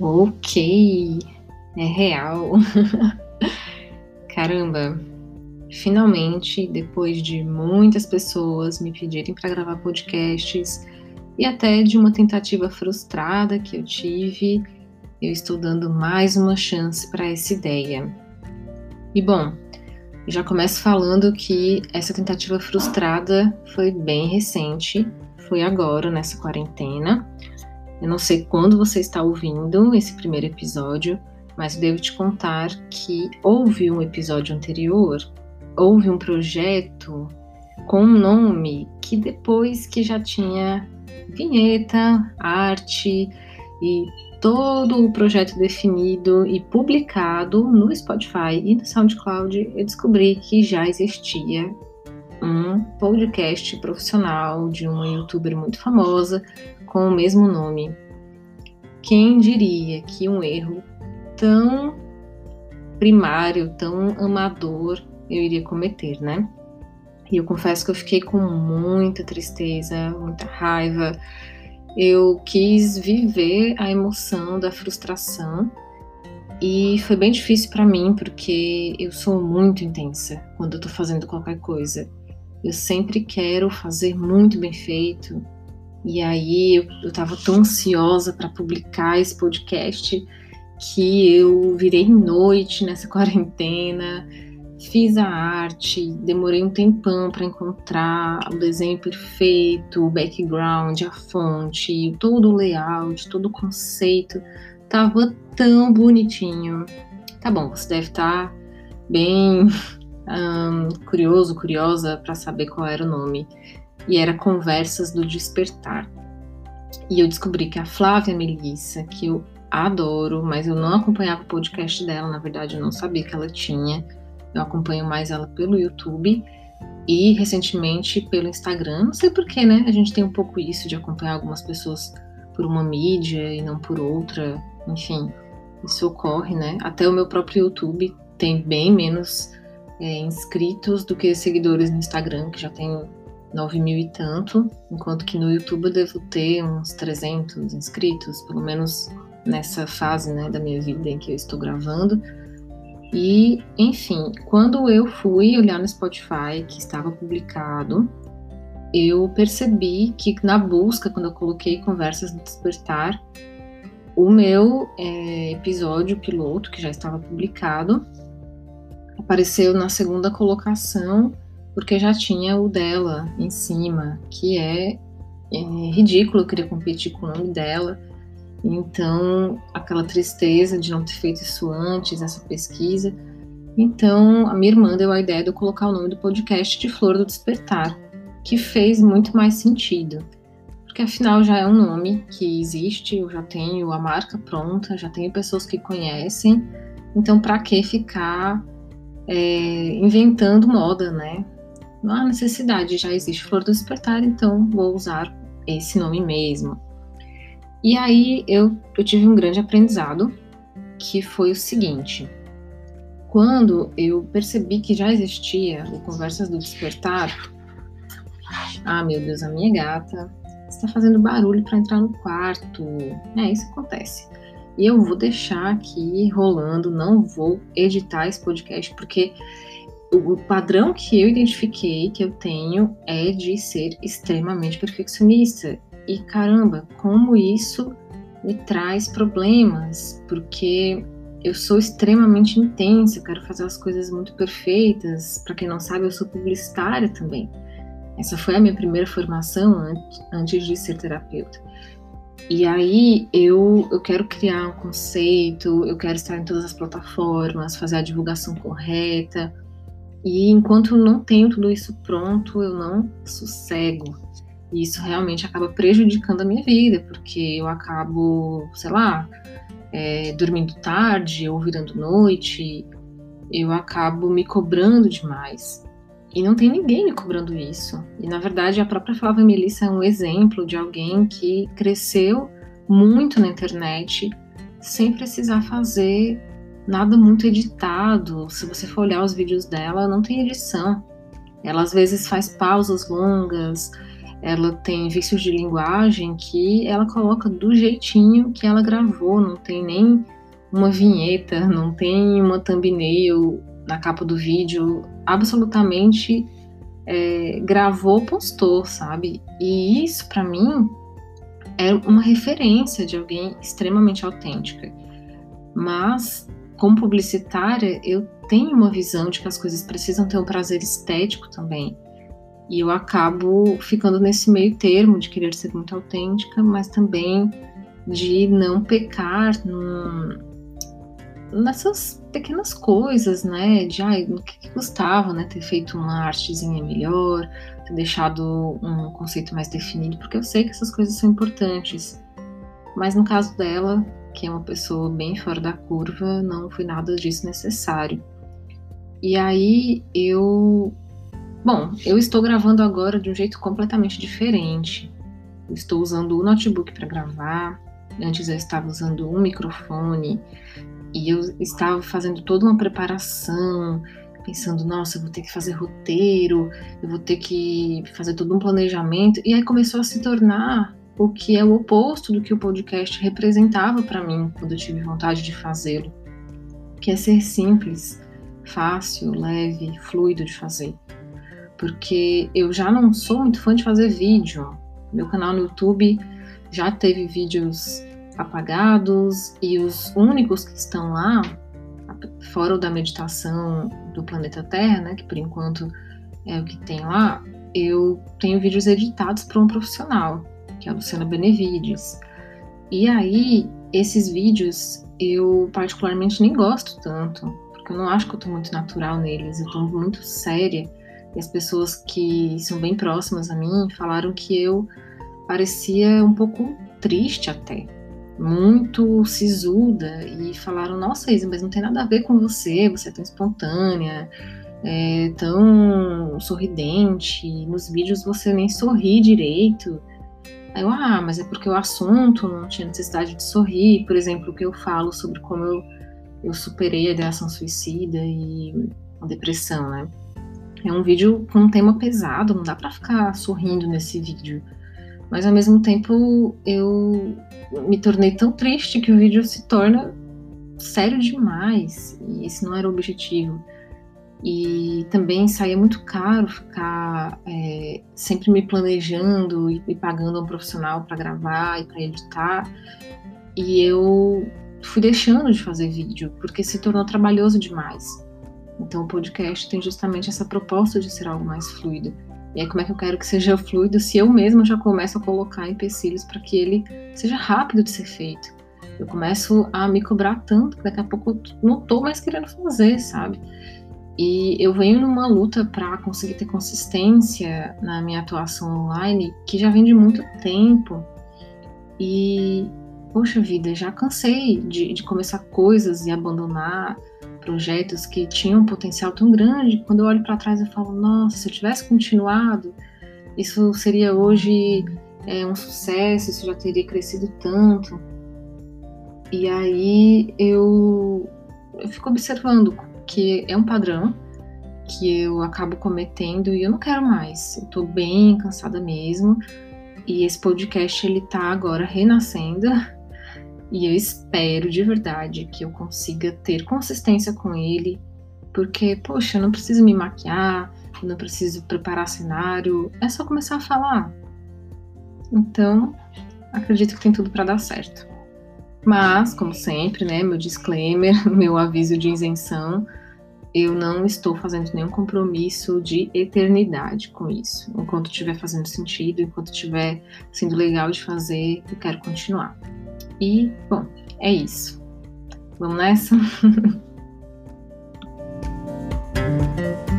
Ok, é real. Caramba, finalmente, depois de muitas pessoas me pedirem para gravar podcasts e até de uma tentativa frustrada que eu tive, eu estou dando mais uma chance para essa ideia. E bom, já começo falando que essa tentativa frustrada foi bem recente, foi agora nessa quarentena. Eu não sei quando você está ouvindo esse primeiro episódio, mas devo te contar que houve um episódio anterior, houve um projeto com um nome que depois que já tinha vinheta, arte e todo o projeto definido e publicado no Spotify e no SoundCloud, eu descobri que já existia um podcast profissional de uma youtuber muito famosa com o mesmo nome. Quem diria que um erro tão primário, tão amador eu iria cometer, né? E eu confesso que eu fiquei com muita tristeza, muita raiva. Eu quis viver a emoção da frustração e foi bem difícil para mim porque eu sou muito intensa quando eu tô fazendo qualquer coisa. Eu sempre quero fazer muito bem feito, e aí eu, eu tava tão ansiosa para publicar esse podcast que eu virei noite nessa quarentena, fiz a arte, demorei um tempão para encontrar o desenho perfeito, o background, a fonte, todo o layout, todo o conceito. Tava tão bonitinho. Tá bom, você deve estar tá bem um, curioso, curiosa para saber qual era o nome e era Conversas do Despertar. E eu descobri que a Flávia Melissa, que eu adoro, mas eu não acompanhava o podcast dela, na verdade eu não sabia que ela tinha. Eu acompanho mais ela pelo YouTube e recentemente pelo Instagram. Não sei porquê, né? A gente tem um pouco isso de acompanhar algumas pessoas por uma mídia e não por outra. Enfim, isso ocorre, né? Até o meu próprio YouTube tem bem menos é, inscritos do que seguidores no Instagram, que já tem 9 mil e tanto, enquanto que no YouTube eu devo ter uns 300 inscritos, pelo menos nessa fase né, da minha vida em que eu estou gravando. E, enfim, quando eu fui olhar no Spotify que estava publicado, eu percebi que na busca, quando eu coloquei Conversas do Despertar, o meu é, episódio piloto, que já estava publicado, apareceu na segunda colocação porque já tinha o dela em cima, que é, é ridículo eu querer competir com o nome dela. Então, aquela tristeza de não ter feito isso antes, essa pesquisa. Então, a minha irmã deu a ideia de eu colocar o nome do podcast de Flor do Despertar, que fez muito mais sentido. Porque afinal já é um nome que existe, eu já tenho a marca pronta, já tenho pessoas que conhecem. Então, para que ficar é, inventando moda, né? Não há necessidade, já existe Flor do Despertar, então vou usar esse nome mesmo. E aí eu, eu tive um grande aprendizado, que foi o seguinte. Quando eu percebi que já existia o Conversas do Despertar, ah, meu Deus, a minha gata está fazendo barulho para entrar no quarto. É, isso acontece. E eu vou deixar aqui rolando, não vou editar esse podcast, porque o padrão que eu identifiquei que eu tenho é de ser extremamente perfeccionista. E caramba, como isso me traz problemas, porque eu sou extremamente intensa, quero fazer as coisas muito perfeitas. Para quem não sabe, eu sou publicitária também. Essa foi a minha primeira formação antes de ser terapeuta. E aí eu, eu quero criar um conceito, eu quero estar em todas as plataformas, fazer a divulgação correta, e enquanto não tenho tudo isso pronto, eu não sossego. E isso realmente acaba prejudicando a minha vida, porque eu acabo, sei lá, é, dormindo tarde ou virando noite, eu acabo me cobrando demais. E não tem ninguém me cobrando isso. E na verdade, a própria Flávia Melissa é um exemplo de alguém que cresceu muito na internet sem precisar fazer nada muito editado. Se você for olhar os vídeos dela, não tem edição. Ela às vezes faz pausas longas, ela tem vícios de linguagem que ela coloca do jeitinho que ela gravou, não tem nem uma vinheta, não tem uma thumbnail na capa do vídeo, absolutamente é, gravou, postou, sabe? E isso para mim é uma referência de alguém extremamente autêntica. Mas como publicitária, eu tenho uma visão de que as coisas precisam ter um prazer estético também. E eu acabo ficando nesse meio termo de querer ser muito autêntica, mas também de não pecar num, nessas pequenas coisas, né? De ai, o que, que custava, né? Ter feito uma artezinha melhor, ter deixado um conceito mais definido, porque eu sei que essas coisas são importantes. Mas no caso dela, que é uma pessoa bem fora da curva, não foi nada disso necessário. E aí eu Bom, eu estou gravando agora de um jeito completamente diferente. Eu estou usando o notebook para gravar. Antes eu estava usando um microfone e eu estava fazendo toda uma preparação, pensando, nossa, eu vou ter que fazer roteiro, eu vou ter que fazer todo um planejamento. E aí começou a se tornar o que é o oposto do que o podcast representava para mim quando eu tive vontade de fazê-lo, que é ser simples, fácil, leve, fluido de fazer porque eu já não sou muito fã de fazer vídeo. Meu canal no YouTube já teve vídeos apagados e os únicos que estão lá, fora o da meditação do planeta Terra, né, que por enquanto é o que tem lá, eu tenho vídeos editados por um profissional, que é a Luciana Benevides. E aí, esses vídeos eu particularmente nem gosto tanto, porque eu não acho que eu tô muito natural neles, eu tô muito séria e as pessoas que são bem próximas a mim falaram que eu parecia um pouco triste até, muito sisuda, e falaram: Nossa, Isa, mas não tem nada a ver com você, você é tão espontânea, é tão sorridente, nos vídeos você nem sorri direito. Aí eu, ah, mas é porque o assunto não tinha necessidade de sorrir. Por exemplo, o que eu falo sobre como eu, eu superei a ideação suicida e a depressão, né? É um vídeo com um tema pesado, não dá para ficar sorrindo nesse vídeo. Mas ao mesmo tempo eu me tornei tão triste que o vídeo se torna sério demais. E esse não era o objetivo. E também saía muito caro ficar é, sempre me planejando e, e pagando um profissional para gravar e para editar. E eu fui deixando de fazer vídeo porque se tornou trabalhoso demais. Então, o podcast tem justamente essa proposta de ser algo mais fluido. E aí, como é que eu quero que seja fluido se eu mesma já começo a colocar empecilhos para que ele seja rápido de ser feito? Eu começo a me cobrar tanto que daqui a pouco eu não estou mais querendo fazer, sabe? E eu venho numa luta para conseguir ter consistência na minha atuação online que já vem de muito tempo. E, poxa vida, já cansei de, de começar coisas e abandonar projetos que tinham um potencial tão grande, quando eu olho para trás eu falo, nossa, se eu tivesse continuado, isso seria hoje é, um sucesso, isso já teria crescido tanto. E aí eu, eu fico observando que é um padrão que eu acabo cometendo e eu não quero mais. Eu tô bem cansada mesmo. E esse podcast ele tá agora renascendo e eu espero de verdade que eu consiga ter consistência com ele, porque, poxa, eu não preciso me maquiar, eu não preciso preparar cenário, é só começar a falar. Então, acredito que tem tudo para dar certo. Mas, como sempre, né, meu disclaimer, meu aviso de isenção, eu não estou fazendo nenhum compromisso de eternidade com isso. Enquanto estiver fazendo sentido, enquanto estiver sendo legal de fazer, eu quero continuar. E, bom, é isso. Vamos nessa?